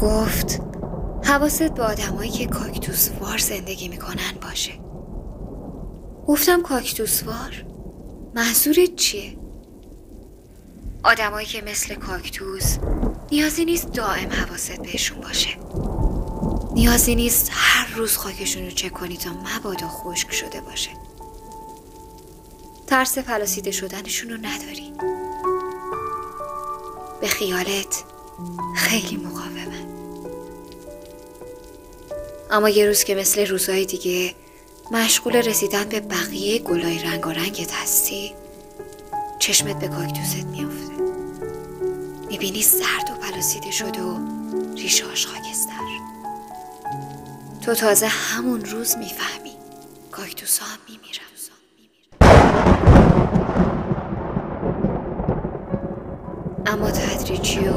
گفت حواست به آدمایی که کاکتوس وار زندگی می‌کنن باشه. گفتم کاکتوس وار؟ منظورت چیه؟ آدمایی که مثل کاکتوس نیازی نیست دائم حواست بهشون باشه. نیازی نیست هر روز خاکشون رو چک کنی تا مبادا خشک شده باشه. ترس فلاسیده شدنشون رو نداری. به خیالت خیلی مقاومن اما یه روز که مثل روزهای دیگه مشغول رسیدن به بقیه گلای رنگ و رنگت هستی چشمت به کاکتوست میافته. می‌بینی زرد و پلاسیده شده و ریشاش خاکستر. تو تازه همون روز می‌فهمی. کاکتوس ها میمیرن. اما تدریجی و